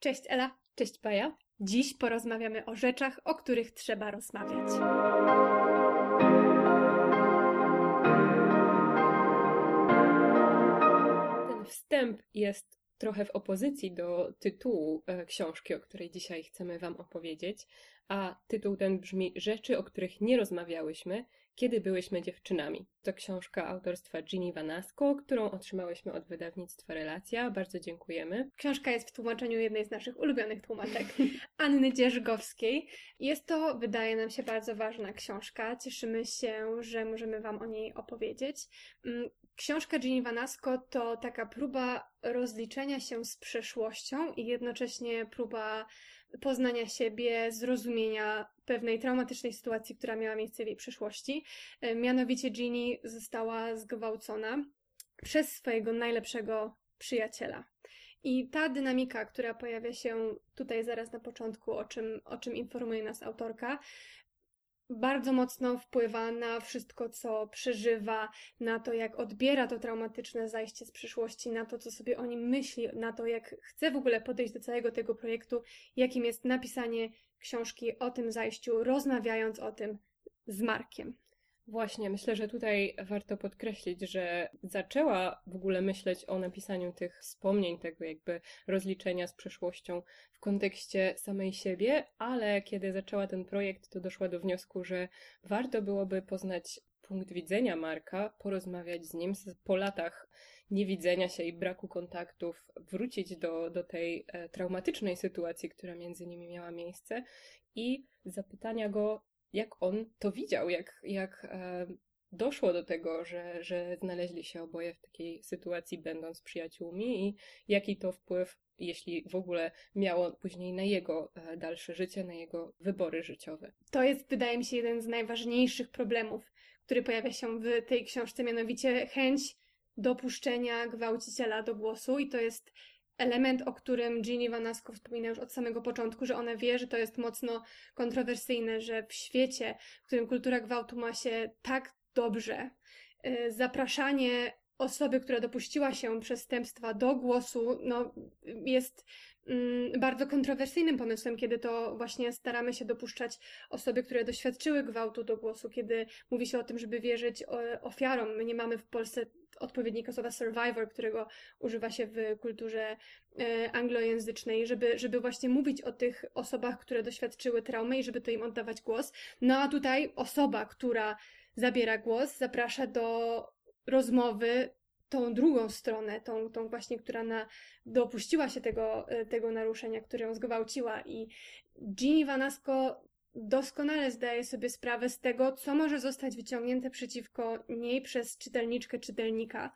Cześć Ela, cześć Baja. Dziś porozmawiamy o rzeczach, o których trzeba rozmawiać. Ten wstęp jest trochę w opozycji do tytułu e, książki, o której dzisiaj chcemy Wam opowiedzieć, a tytuł ten brzmi Rzeczy, o których nie rozmawiałyśmy, kiedy byłyśmy dziewczynami. To książka autorstwa Ginny Vanasco, którą otrzymałyśmy od wydawnictwa Relacja. Bardzo dziękujemy. Książka jest w tłumaczeniu jednej z naszych ulubionych tłumaczek, Anny Dzierżgowskiej. Jest to, wydaje nam się, bardzo ważna książka. Cieszymy się, że możemy Wam o niej opowiedzieć. Mm, książka Ginny Vanasco to taka próba rozliczenia się z przeszłością i jednocześnie próba poznania siebie, zrozumienia pewnej traumatycznej sytuacji, która miała miejsce w jej przeszłości. E, mianowicie Ginny została zgwałcona przez swojego najlepszego przyjaciela. I ta dynamika, która pojawia się tutaj zaraz na początku, o czym, o czym informuje nas autorka, bardzo mocno wpływa na wszystko, co przeżywa, na to, jak odbiera to traumatyczne zajście z przyszłości, na to, co sobie o nim myśli, na to, jak chce w ogóle podejść do całego tego projektu, jakim jest napisanie książki o tym zajściu, rozmawiając o tym z Markiem. Właśnie, myślę, że tutaj warto podkreślić, że zaczęła w ogóle myśleć o napisaniu tych wspomnień, tego jakby rozliczenia z przeszłością w kontekście samej siebie, ale kiedy zaczęła ten projekt, to doszła do wniosku, że warto byłoby poznać punkt widzenia Marka, porozmawiać z nim po latach niewidzenia się i braku kontaktów, wrócić do, do tej e, traumatycznej sytuacji, która między nimi miała miejsce i zapytania go, jak on to widział, jak, jak e, doszło do tego, że, że znaleźli się oboje w takiej sytuacji, będąc przyjaciółmi i jaki to wpływ, jeśli w ogóle miało później na jego e, dalsze życie, na jego wybory życiowe. To jest, wydaje mi się, jeden z najważniejszych problemów, który pojawia się w tej książce, mianowicie chęć dopuszczenia gwałciciela do głosu i to jest element, o którym Ginny Vanasco wspomina już od samego początku, że ona wie, że to jest mocno kontrowersyjne, że w świecie, w którym kultura gwałtu ma się tak dobrze, y, zapraszanie osoby, która dopuściła się przestępstwa do głosu, no, jest mm, bardzo kontrowersyjnym pomysłem, kiedy to właśnie staramy się dopuszczać osoby, które doświadczyły gwałtu do głosu, kiedy mówi się o tym, żeby wierzyć ofiarom. My nie mamy w Polsce odpowiednika słowa survivor, którego używa się w kulturze e, anglojęzycznej, żeby, żeby właśnie mówić o tych osobach, które doświadczyły traumy i żeby to im oddawać głos. No a tutaj osoba, która zabiera głos, zaprasza do rozmowy tą drugą stronę, tą, tą właśnie, która na, dopuściła się tego, e, tego naruszenia, które ją zgwałciła. I Ginny Vanasco doskonale zdaje sobie sprawę z tego, co może zostać wyciągnięte przeciwko niej przez czytelniczkę, czytelnika.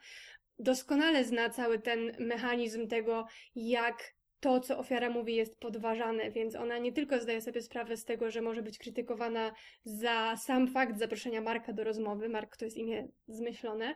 Doskonale zna cały ten mechanizm tego, jak to, co ofiara mówi, jest podważane, więc ona nie tylko zdaje sobie sprawę z tego, że może być krytykowana za sam fakt zaproszenia Marka do rozmowy, Mark to jest imię zmyślone,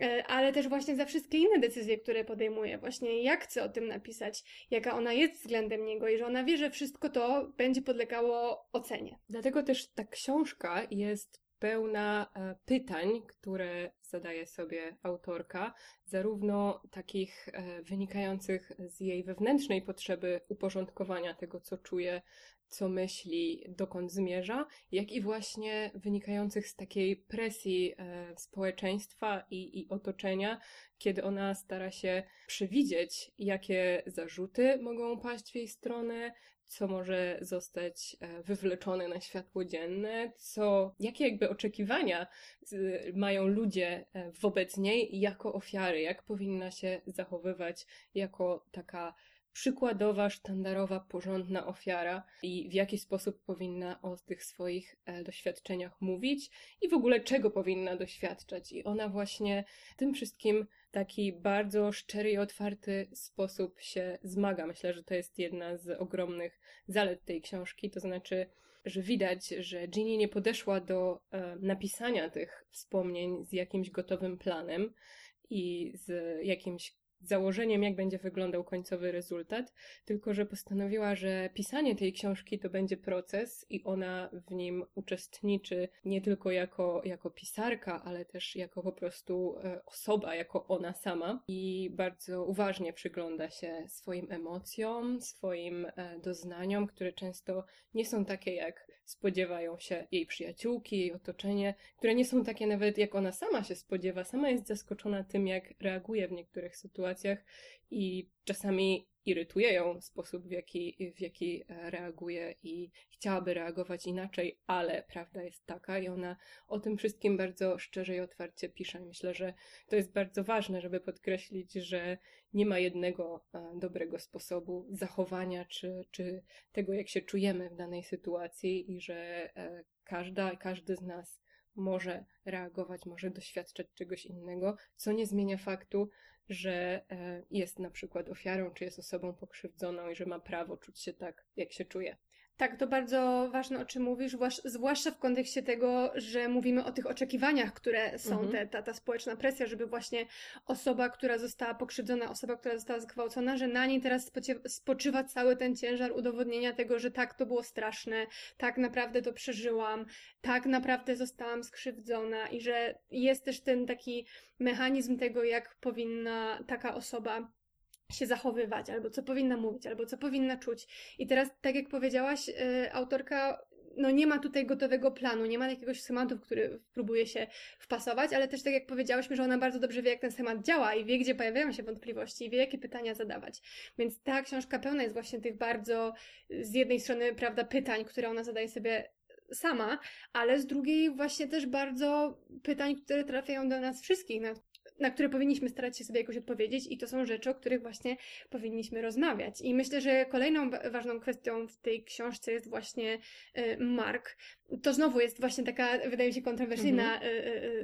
e, ale też właśnie za wszystkie inne decyzje, które podejmuje, właśnie jak chce o tym napisać, jaka ona jest względem niego i że ona wie, że wszystko to będzie podlegało ocenie. Dlatego też ta książka jest pełna e, pytań, które zadaje sobie autorka, zarówno takich e, wynikających z jej wewnętrznej potrzeby uporządkowania tego, co czuje, co myśli, dokąd zmierza, jak i właśnie wynikających z takiej presji e, społeczeństwa i, i otoczenia, kiedy ona stara się przewidzieć, jakie zarzuty mogą paść w jej stronę, co może zostać e, wywleczone na światło dzienne, co, jakie jakby oczekiwania mają ludzie e, wobec niej jako ofiary, jak powinna się zachowywać jako taka przykładowa, sztandarowa, porządna ofiara i w jaki sposób powinna o tych swoich e, doświadczeniach mówić i w ogóle czego powinna doświadczać. I ona właśnie tym wszystkim taki bardzo szczery i otwarty sposób się zmaga. Myślę, że to jest jedna z ogromnych zalet tej książki, to znaczy, że widać, że Ginny nie podeszła do e, napisania tych wspomnień z jakimś gotowym planem i z jakimś założeniem, jak będzie wyglądał końcowy rezultat, tylko że postanowiła, że pisanie tej książki to będzie proces i ona w nim uczestniczy nie tylko jako, jako pisarka, ale też jako po prostu e, osoba, jako ona sama i bardzo uważnie przygląda się swoim emocjom, swoim e, doznaniom, które często nie są takie, jak spodziewają się jej przyjaciółki, jej otoczenie, które nie są takie nawet, jak ona sama się spodziewa. Sama jest zaskoczona tym, jak reaguje w niektórych sytuacjach i czasami irytuje ją sposób, w jaki, w jaki e, reaguje i chciałaby reagować inaczej, ale prawda jest taka i ona o tym wszystkim bardzo szczerze i otwarcie pisze. Myślę, że to jest bardzo ważne, żeby podkreślić, że nie ma jednego e, dobrego sposobu zachowania czy, czy tego, jak się czujemy w danej sytuacji i że e, każda, każdy z nas może reagować, może doświadczać czegoś innego, co nie zmienia faktu, że e, jest na przykład ofiarą, czy jest osobą pokrzywdzoną i że ma prawo czuć się tak, jak się czuje. Tak, to bardzo ważne, o czym mówisz, zwłaszcza w kontekście tego, że mówimy o tych oczekiwaniach, które są, mhm. te, ta, ta społeczna presja, żeby właśnie osoba, która została pokrzywdzona, osoba, która została zgwałcona, że na niej teraz spoczywa cały ten ciężar udowodnienia tego, że tak, to było straszne, tak naprawdę to przeżyłam, tak naprawdę zostałam skrzywdzona i że jest też ten taki mechanizm tego, jak powinna taka osoba się zachowywać, albo co powinna mówić, albo co powinna czuć. I teraz, tak jak powiedziałaś, yy, autorka no nie ma tutaj gotowego planu, nie ma jakiegoś schematu, w który próbuje się wpasować, ale też tak jak powiedziałyśmy, że ona bardzo dobrze wie, jak ten schemat działa i wie, gdzie pojawiają się wątpliwości i wie, jakie pytania zadawać. Więc ta książka pełna jest właśnie tych bardzo, z jednej strony, prawda, pytań, które ona zadaje sobie sama, ale z drugiej właśnie też bardzo pytań, które trafiają do nas wszystkich, na na które powinniśmy starać się sobie jakoś odpowiedzieć i to są rzeczy, o których właśnie powinniśmy rozmawiać. I myślę, że kolejną ważną kwestią w tej książce jest właśnie y, Mark. To znowu jest właśnie taka, wydaje mi się, kontrowersyjna mhm. Y,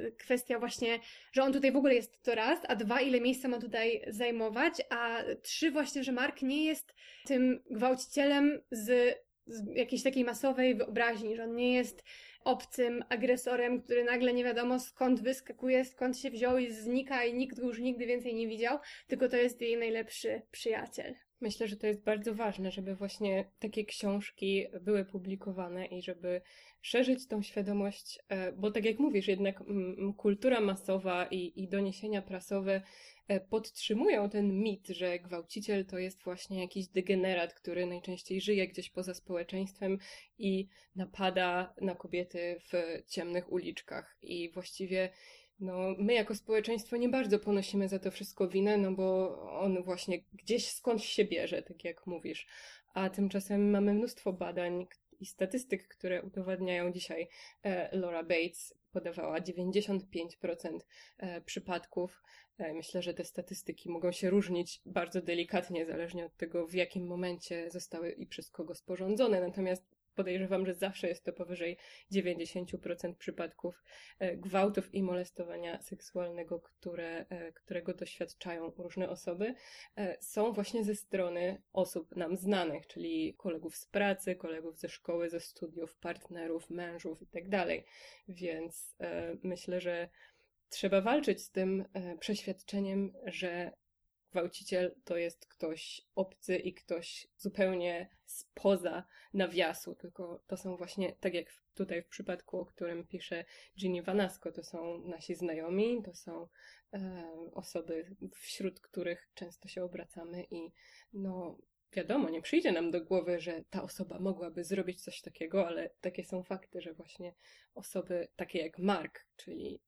y, kwestia właśnie, że on tutaj w ogóle jest to raz, a dwa, ile miejsca ma tutaj zajmować, a trzy właśnie, że Mark nie jest tym gwałcicielem z, z jakiejś takiej masowej wyobraźni, że on nie jest obcym agresorem, który nagle nie wiadomo skąd wyskakuje, skąd się wziął i znika i nikt go już nigdy więcej nie widział, tylko to jest jej najlepszy przyjaciel. Myślę, że to jest bardzo ważne, żeby właśnie takie książki były publikowane i żeby szerzyć tą świadomość, e, bo tak jak mówisz, jednak mm, kultura masowa i, i doniesienia prasowe E, podtrzymują ten mit, że gwałciciel to jest właśnie jakiś degenerat, który najczęściej żyje gdzieś poza społeczeństwem i napada na kobiety w ciemnych uliczkach. I właściwie no, my jako społeczeństwo nie bardzo ponosimy za to wszystko winę, no bo on właśnie gdzieś skądś się bierze, tak jak mówisz. A tymczasem mamy mnóstwo badań i statystyk, które udowadniają dzisiaj e, Laura Bates podawała 95% e, przypadków E, myślę, że te statystyki mogą się różnić bardzo delikatnie, zależnie od tego, w jakim momencie zostały i przez kogo sporządzone. Natomiast podejrzewam, że zawsze jest to powyżej 90% przypadków e, gwałtów i molestowania seksualnego, które, e, którego doświadczają różne osoby, są właśnie ze strony osób nam znanych, czyli kolegów z pracy, kolegów ze szkoły, ze studiów, partnerów, mężów itd. Tak Więc myślę, że trzeba walczyć z tym e, przeświadczeniem, że gwałciciel to jest ktoś obcy i ktoś zupełnie spoza nawiasu, tylko to są właśnie, tak jak tutaj w przypadku, o którym pisze Ginny Vanasco, to są nasi znajomi, to są e, osoby, wśród których często się obracamy i no wiadomo, nie przyjdzie nam do głowy, że ta osoba mogłaby zrobić coś takiego, ale takie są fakty, że właśnie osoby takie jak Mark, czyli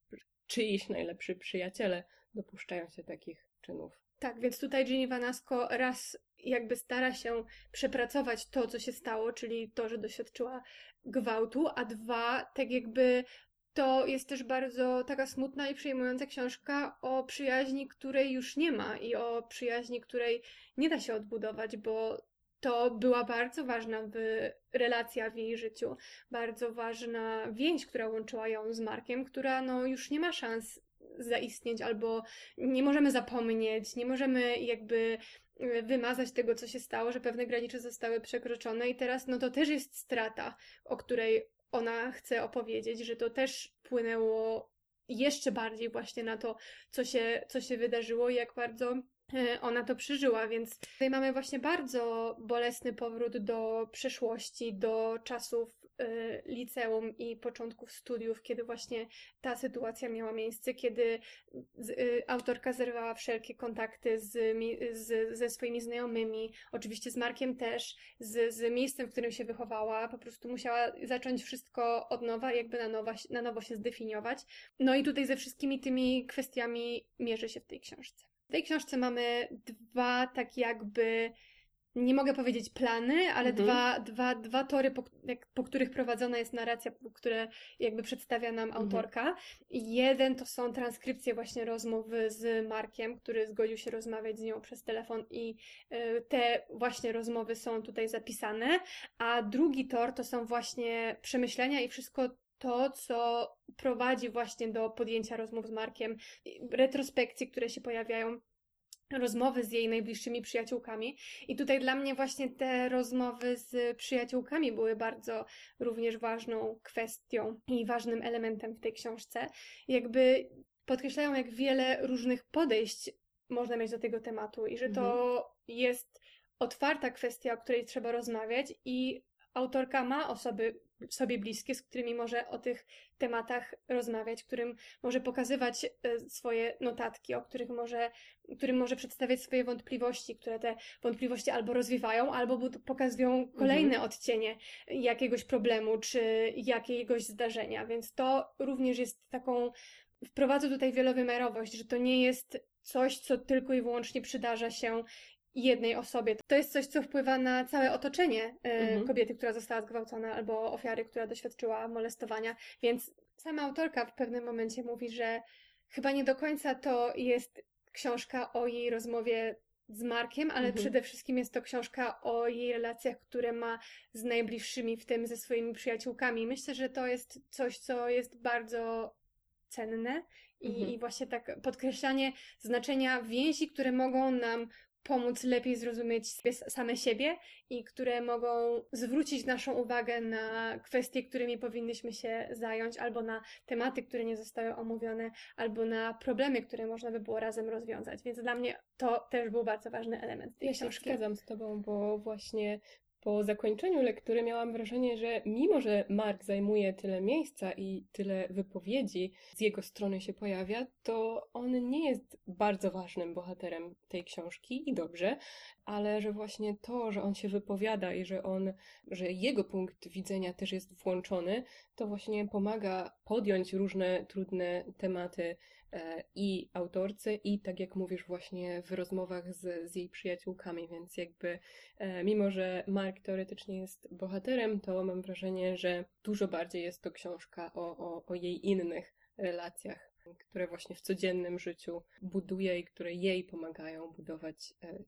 czyjś najlepszy przyjaciele dopuszczają się takich czynów. Tak, więc tutaj Ginny Vanasco raz jakby stara się przepracować to, co się stało, czyli to, że doświadczyła gwałtu, a dwa, tak jakby to jest też bardzo taka smutna i przejmująca książka o przyjaźni, której już nie ma i o przyjaźni, której nie da się odbudować, bo to była bardzo ważna relacja w jej życiu, bardzo ważna więź, która łączyła ją z Markiem, która no już nie ma szans zaistnieć albo nie możemy zapomnieć, nie możemy jakby e, wymazać tego, co się stało, że pewne granice zostały przekroczone. I teraz no to też jest strata, o której ona chce opowiedzieć, że to też wpłynęło jeszcze bardziej właśnie na to, co się, co się wydarzyło i jak bardzo e, ona to przeżyła, więc tutaj mamy właśnie bardzo bolesny powrót do przeszłości, do czasów liceum i początków studiów, kiedy właśnie ta sytuacja miała miejsce, kiedy y, autorka zerwała wszelkie kontakty z, z, ze swoimi znajomymi, oczywiście z Markiem też, z, z miejscem, w którym się wychowała, po prostu musiała zacząć wszystko od nowa, jakby na, nowa, na nowo się zdefiniować. No i tutaj ze wszystkimi tymi kwestiami mierzy się w tej książce. W tej książce mamy dwa tak jakby nie mogę powiedzieć plany, ale Mhm. dwa, dwa, dwa tory, po, jak, po których prowadzona jest narracja, które jakby przedstawia nam Mhm. autorka. I Jeden to są transkrypcje właśnie rozmów z Markiem, który zgodził się rozmawiać z nią przez telefon i y, te właśnie rozmowy są tutaj zapisane, a drugi tor to są właśnie przemyślenia i wszystko to, co prowadzi właśnie do podjęcia rozmów z Markiem, i retrospekcje, które się pojawiają rozmowy z jej najbliższymi przyjaciółkami. I tutaj dla mnie właśnie te rozmowy z przyjaciółkami były bardzo również ważną kwestią i ważnym elementem w tej książce. Jakby podkreślają, jak wiele różnych podejść można mieć do tego tematu i że to jest otwarta kwestia, o której trzeba rozmawiać i autorka ma osoby sobie bliskie, z którymi może o tych tematach rozmawiać, którym może pokazywać e, swoje notatki, o których może, którym może przedstawiać swoje wątpliwości, które te wątpliwości albo rozwiewają, albo pokazują kolejne odcienie jakiegoś problemu czy jakiegoś zdarzenia. Więc to również jest taką, wprowadza tutaj wielowymiarowość, że to nie jest coś, co tylko i wyłącznie przydarza się jednej osobie. To jest coś, co wpływa na całe otoczenie e, Mhm. kobiety, która została zgwałcona, albo ofiary, która doświadczyła molestowania. Więc sama autorka w pewnym momencie mówi, że chyba nie do końca to jest książka o jej rozmowie z Markiem, ale Mhm. przede wszystkim jest to książka o jej relacjach, które ma z najbliższymi, w tym ze swoimi przyjaciółkami. Myślę, że to jest coś, co jest bardzo cenne i, Mhm. i właśnie tak podkreślanie znaczenia więzi, które mogą nam pomóc lepiej zrozumieć same siebie i które mogą zwrócić naszą uwagę na kwestie, którymi powinnyśmy się zająć, albo na tematy, które nie zostały omówione, albo na problemy, które można by było razem rozwiązać. Więc dla mnie to też był bardzo ważny element tej Ja się książki. zgadzam z Tobą, bo właśnie po zakończeniu lektury miałam wrażenie, że mimo, że Mark zajmuje tyle miejsca i tyle wypowiedzi z jego strony się pojawia, to on nie jest bardzo ważnym bohaterem tej książki i dobrze, ale że właśnie to, że on się wypowiada i że on, że jego punkt widzenia też jest włączony, to właśnie pomaga podjąć różne trudne tematy i autorce, i tak jak mówisz, właśnie w rozmowach z, z jej przyjaciółkami, więc jakby e, mimo, że Mark teoretycznie jest bohaterem, to mam wrażenie, że dużo bardziej jest to książka o, o, o jej innych relacjach, które właśnie w codziennym życiu buduje i które jej pomagają budować e,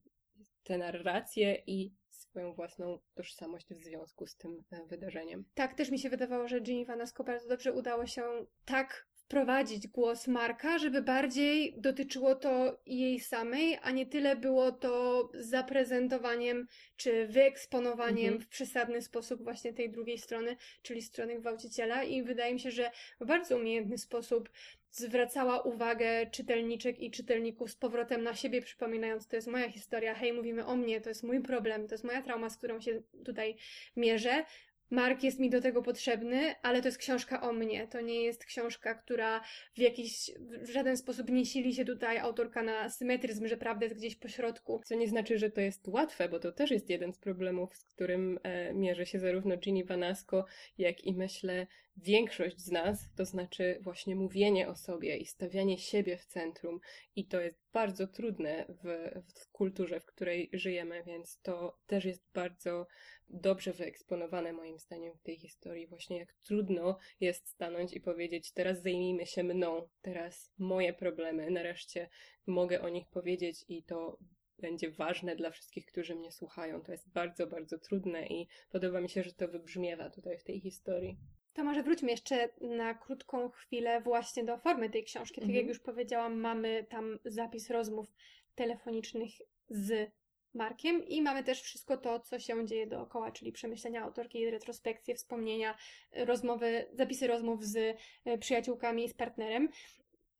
tę narrację i swoją własną tożsamość w związku z tym e, wydarzeniem. Tak, też mi się wydawało, że Ginny Vanasco bardzo dobrze udało się tak wprowadzić głos Marka, żeby bardziej dotyczyło to jej samej, a nie tyle było to zaprezentowaniem czy wyeksponowaniem Mhm. w przesadny sposób właśnie tej drugiej strony, czyli strony gwałciciela i wydaje mi się, że w bardzo umiejętny sposób zwracała uwagę czytelniczek i czytelników z powrotem na siebie, przypominając, to jest moja historia, hej, mówimy o mnie, to jest mój problem, to jest moja trauma, z którą się tutaj mierzę. Mark jest mi do tego potrzebny, ale to jest książka o mnie. To nie jest książka, która w jakiś, w żaden sposób nie sili się tutaj autorka na symetryzm, że prawda jest gdzieś po środku. Co nie znaczy, że to jest łatwe, bo to też jest jeden z problemów, z którym e, mierzy się zarówno Ginny Vanasco, jak i myślę większość z nas, to znaczy właśnie mówienie o sobie i stawianie siebie w centrum. I to jest bardzo trudne w, w kulturze, w której żyjemy, więc to też jest bardzo dobrze wyeksponowane moim zdaniem w tej historii. Właśnie jak trudno jest stanąć i powiedzieć, teraz zajmijmy się mną, teraz moje problemy, nareszcie mogę o nich powiedzieć i to będzie ważne dla wszystkich, którzy mnie słuchają. To jest bardzo, bardzo trudne i podoba mi się, że to wybrzmiewa tutaj w tej historii. To może wróćmy jeszcze na krótką chwilę właśnie do formy tej książki. Tak Mhm. jak już powiedziałam, mamy tam zapis rozmów telefonicznych z Markiem i mamy też wszystko to, co się dzieje dookoła, czyli przemyślenia autorki, retrospekcje, wspomnienia, rozmowy, zapisy rozmów z e, przyjaciółkami, z partnerem.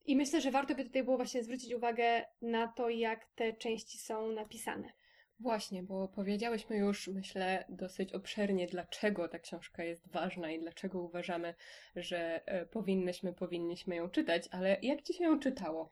I myślę, że warto by tutaj było właśnie zwrócić uwagę na to, jak te części są napisane. Właśnie, bo powiedziałyśmy już, myślę, dosyć obszernie, dlaczego ta książka jest ważna i dlaczego uważamy, że e, powinnyśmy, powinniśmy ją czytać, ale jak Ci się ją czytało?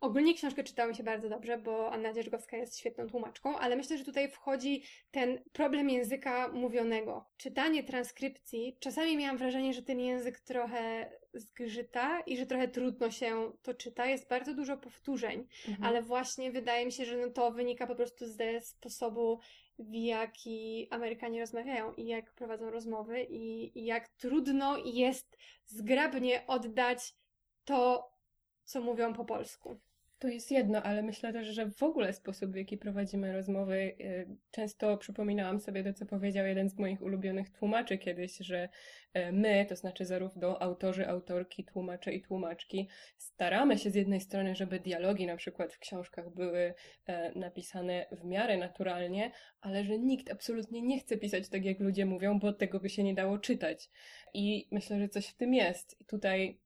Ogólnie książkę czytało mi się bardzo dobrze, bo Anna Dzierżgowska jest świetną tłumaczką, ale myślę, że tutaj wchodzi ten problem języka mówionego. Czytanie transkrypcji, czasami miałam wrażenie, że ten język trochę zgrzyta i że trochę trudno się to czyta. Jest bardzo dużo powtórzeń, mhm. ale właśnie wydaje mi się, że no to wynika po prostu ze sposobu, w jaki Amerykanie rozmawiają i jak prowadzą rozmowy i, i jak trudno jest zgrabnie oddać to, co mówią po polsku. To jest jedno, ale myślę też, że w ogóle sposób, w jaki prowadzimy rozmowy, y, często przypominałam sobie to, co powiedział jeden z moich ulubionych tłumaczy kiedyś, że y, my, to znaczy zarówno autorzy, autorki, tłumacze i tłumaczki, staramy się z jednej strony, żeby dialogi na przykład w książkach były y, napisane w miarę naturalnie, ale że nikt absolutnie nie chce pisać tak, jak ludzie mówią, bo tego by się nie dało czytać. I myślę, że coś w tym jest. I tutaj E,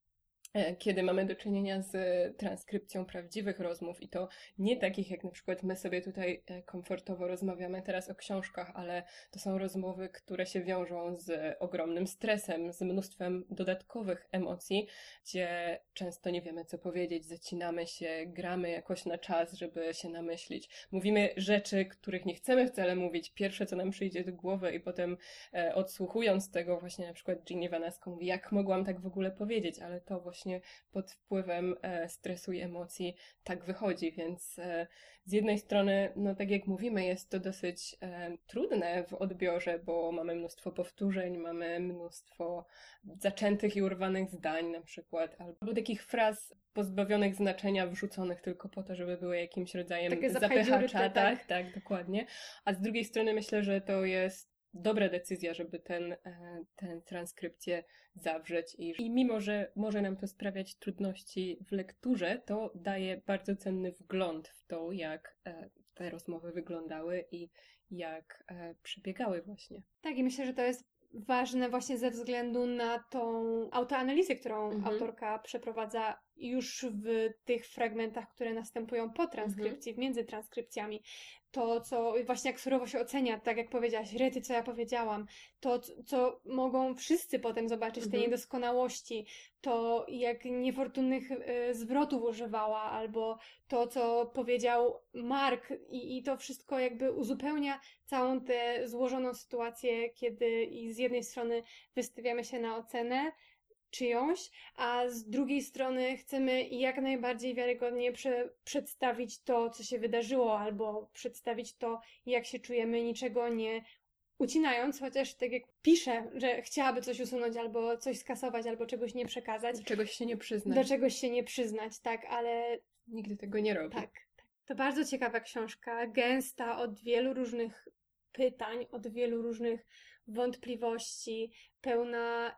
kiedy mamy do czynienia z transkrypcją prawdziwych rozmów i to nie takich, jak na przykład my sobie tutaj e, komfortowo rozmawiamy teraz o książkach, ale to są rozmowy, które się wiążą z ogromnym stresem, z mnóstwem dodatkowych emocji, gdzie często nie wiemy, co powiedzieć, zacinamy się, gramy jakoś na czas, żeby się namyślić. Mówimy rzeczy, których nie chcemy wcale mówić, pierwsze, co nam przyjdzie do głowy i potem e, odsłuchując tego właśnie na przykład Ginny Vanasco mówi, jak mogłam tak w ogóle powiedzieć, ale to właśnie właśnie pod wpływem e, stresu i emocji tak wychodzi, więc e, z jednej strony, no tak jak mówimy, jest to dosyć e, trudne w odbiorze, bo mamy mnóstwo powtórzeń, mamy mnóstwo zaczętych i urwanych zdań na przykład, albo takich fraz pozbawionych znaczenia, wrzuconych tylko po to, żeby były jakimś rodzajem zapychacza. Tak, tak, dokładnie. A z drugiej strony myślę, że to jest dobra decyzja, żeby ten, e, ten transkrypcję zawrzeć i, i mimo, że może nam to sprawiać trudności w lekturze, to daje bardzo cenny wgląd w to, jak e, te rozmowy wyglądały i jak e, przebiegały właśnie. Tak, i myślę, że to jest ważne właśnie ze względu na tą autoanalizę, którą mhm. autorka przeprowadza już w tych fragmentach, które następują po transkrypcji, mhm. między transkrypcjami, to, co właśnie jak surowo się ocenia, tak jak powiedziałaś, rety, co ja powiedziałam, to, co mogą wszyscy potem zobaczyć, mhm. te niedoskonałości, to jak niefortunnych y, zwrotów używała, albo to, co powiedział Mark, i, i to wszystko jakby uzupełnia całą tę złożoną sytuację, kiedy i z jednej strony wystawiamy się na ocenę, czyjąś, a z drugiej strony chcemy jak najbardziej wiarygodnie prze przedstawić to, co się wydarzyło, albo przedstawić to, jak się czujemy, niczego nie ucinając, chociaż tak jak pisze, że chciałaby coś usunąć, albo coś skasować, albo czegoś nie przekazać. Do czegoś się nie przyznać. Do czegoś się nie przyznać, tak, ale... Nigdy tego nie robi. Tak, tak. To bardzo ciekawa książka, gęsta od wielu różnych pytań, od wielu różnych wątpliwości, pełna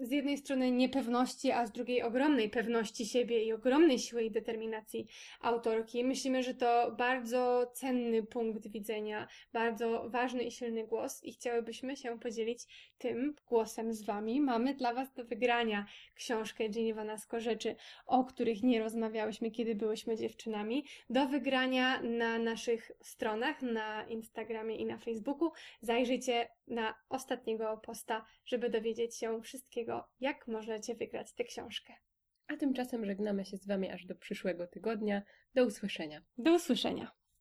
z jednej strony niepewności, a z drugiej ogromnej pewności siebie i ogromnej siły i determinacji autorki. Myślimy, że to bardzo cenny punkt widzenia, bardzo ważny i silny głos i chciałybyśmy się podzielić tym głosem z Wami. Mamy dla Was do wygrania książkę Ginny Vanasco Rzeczy, o których nie rozmawiałyśmy, kiedy byłyśmy dziewczynami. Do wygrania na naszych stronach, na Instagramie i na Facebooku. Zajrzyjcie na ostatniego posta, żeby dowiedzieć się wszystkiego, jak możecie wygrać tę książkę. A tymczasem żegnamy się z Wami aż do przyszłego tygodnia. Do usłyszenia. Do usłyszenia.